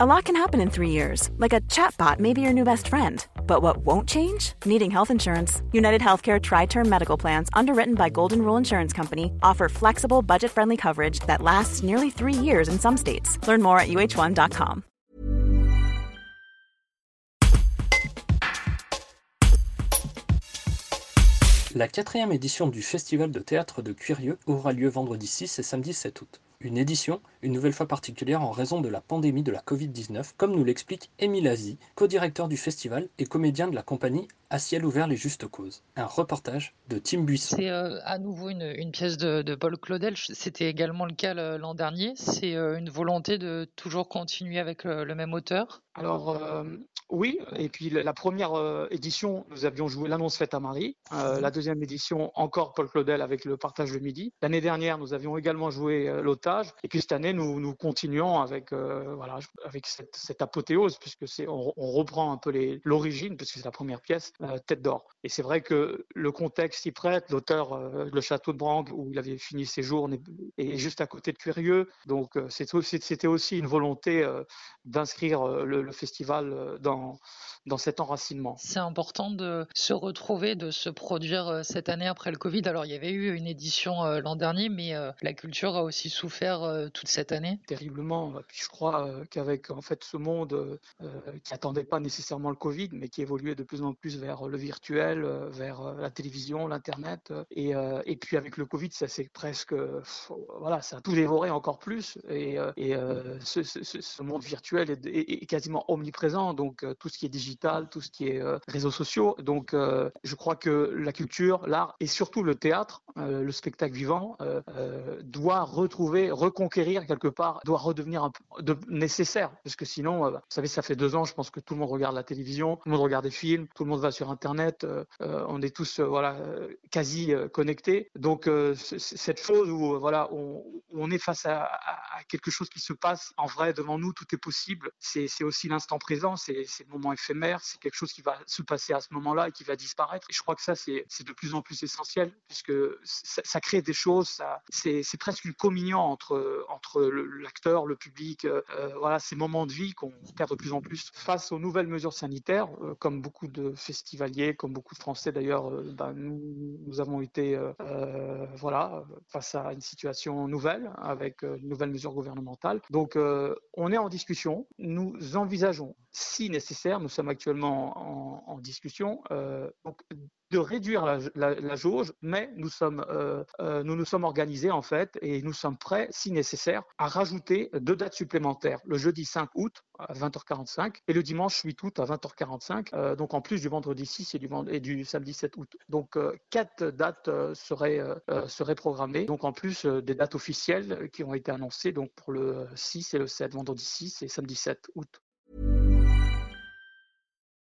A lot can happen in three years, like a chatbot may be your new best friend. But what won't change? Needing health insurance. United Healthcare Tri Term Medical Plans, underwritten by Golden Rule Insurance Company, offer flexible, budget friendly coverage that lasts nearly three years in some states. Learn more at uh1.com. La quatrième édition du Festival de théâtre de Curieux aura lieu vendredi 6 et samedi 7 août. Une édition, une nouvelle fois particulière en raison de la pandémie de la Covid-19, comme nous l'explique Émile Azy, co-directeur du festival et comédien de la compagnie À ciel ouvert les justes causes. Un reportage de Tim Buisson. C'est euh, à nouveau une, une pièce de, de, Paul Claudel. C'était également le cas l'an dernier. C'est euh, une volonté de toujours continuer avec le, le même auteur. Alors euh, oui, et puis la première euh, édition, nous avions joué l'annonce faite à Marie. Euh, la deuxième édition, encore Paul Claudel avec le partage de midi. L'année dernière, nous avions également joué euh, l'otage. Et puis cette année, nous, nous continuons avec voilà avec cette, cette apothéose puisque c'est on, on, reprend un peu l'origine puisque c'est la première pièce, Tête d'or. Et c'est vrai que le contexte s'y prête. L'auteur, le château de Brangue où il avait fini ses jours, est juste à côté de Curieux. Donc c'était aussi une volonté d'inscrire le le festival euh, dans, dans cet enracinement. C'est important de se retrouver, de se produire euh, cette année après le Covid. Alors il y avait eu une édition euh, l'an dernier, mais la culture a aussi souffert toute cette année. Terriblement. Puis je crois qu'avec en fait ce monde qui attendait pas nécessairement le Covid, mais qui évoluait de plus en plus vers le virtuel, vers la télévision, l'internet, et, et puis avec le Covid, ça c'est presque voilà, ça a tout dévoré encore plus. Et, et ce, ce, ce, monde virtuel est, est, est quasiment omniprésent, donc euh, tout ce qui est digital, tout ce qui est euh, réseaux sociaux. Donc euh, je crois que la culture, l'art et surtout le théâtre, le spectacle vivant, doit retrouver, reconquérir quelque part, doit redevenir un peu nécessaire, parce que sinon, vous savez, ça fait deux ans, je pense que tout le monde regarde la télévision, tout le monde regarde des films, tout le monde va sur Internet, on est tous voilà quasi connectés. Donc cette chose où voilà on, on est face à, à, quelque chose qui se passe en vrai devant nous, tout est possible. C'est aussi l'instant présent, c'est le moment éphémère, c'est quelque chose qui va se passer à ce moment-là et qui va disparaître. Et je crois que ça, c'est de plus en plus essentiel, puisque ça, crée des choses, c'est presque une communion entre, entre l'acteur, le, public, euh, voilà, ces moments de vie qu'on perd de plus en plus. Face aux nouvelles mesures sanitaires, euh, comme beaucoup de festivaliers, comme beaucoup de Français d'ailleurs, euh, ben, nous, avons été euh, voilà, face à une situation nouvelle, avec une nouvelle mesure gouvernementale. Donc, on est en discussion, nous envisageons, si nécessaire, nous sommes actuellement en, discussion, euh, de réduire la, jauge, mais euh, euh, nous nous sommes organisés en fait et nous sommes prêts, si nécessaire, à rajouter deux dates supplémentaires, le jeudi 5 août à 20h45 et le dimanche 8 août à 20h45, euh, donc en plus du vendredi 6 et du, et du samedi 7 août. Donc quatre dates seraient, seraient programmées, donc en plus des dates officielles qui ont été annoncées donc pour le 6 et le 7, vendredi 6 et samedi 7 août.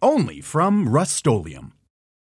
Only from Rust